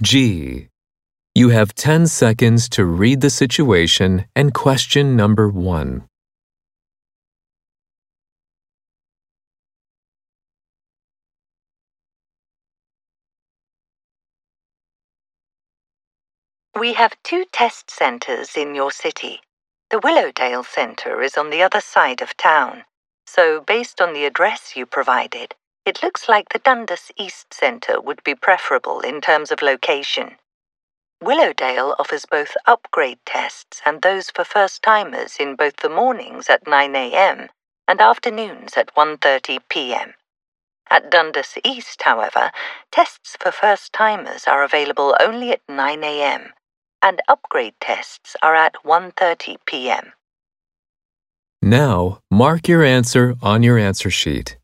G. You have 10 seconds to read the situation and question number 1. We have two test centres in your city. The Willowdale Centre is on the other side of town, so based on the address you provided, it looks like the Dundas East Centre would be preferable in terms of location. Willowdale offers both upgrade tests and those for first timers in both the mornings at 9 a.m. and afternoons at 1:30 p.m. At Dundas East, however, tests for first timers are available only at 9 a.m. and upgrade tests are at 1:30 p.m. Now, mark your answer on your answer sheet.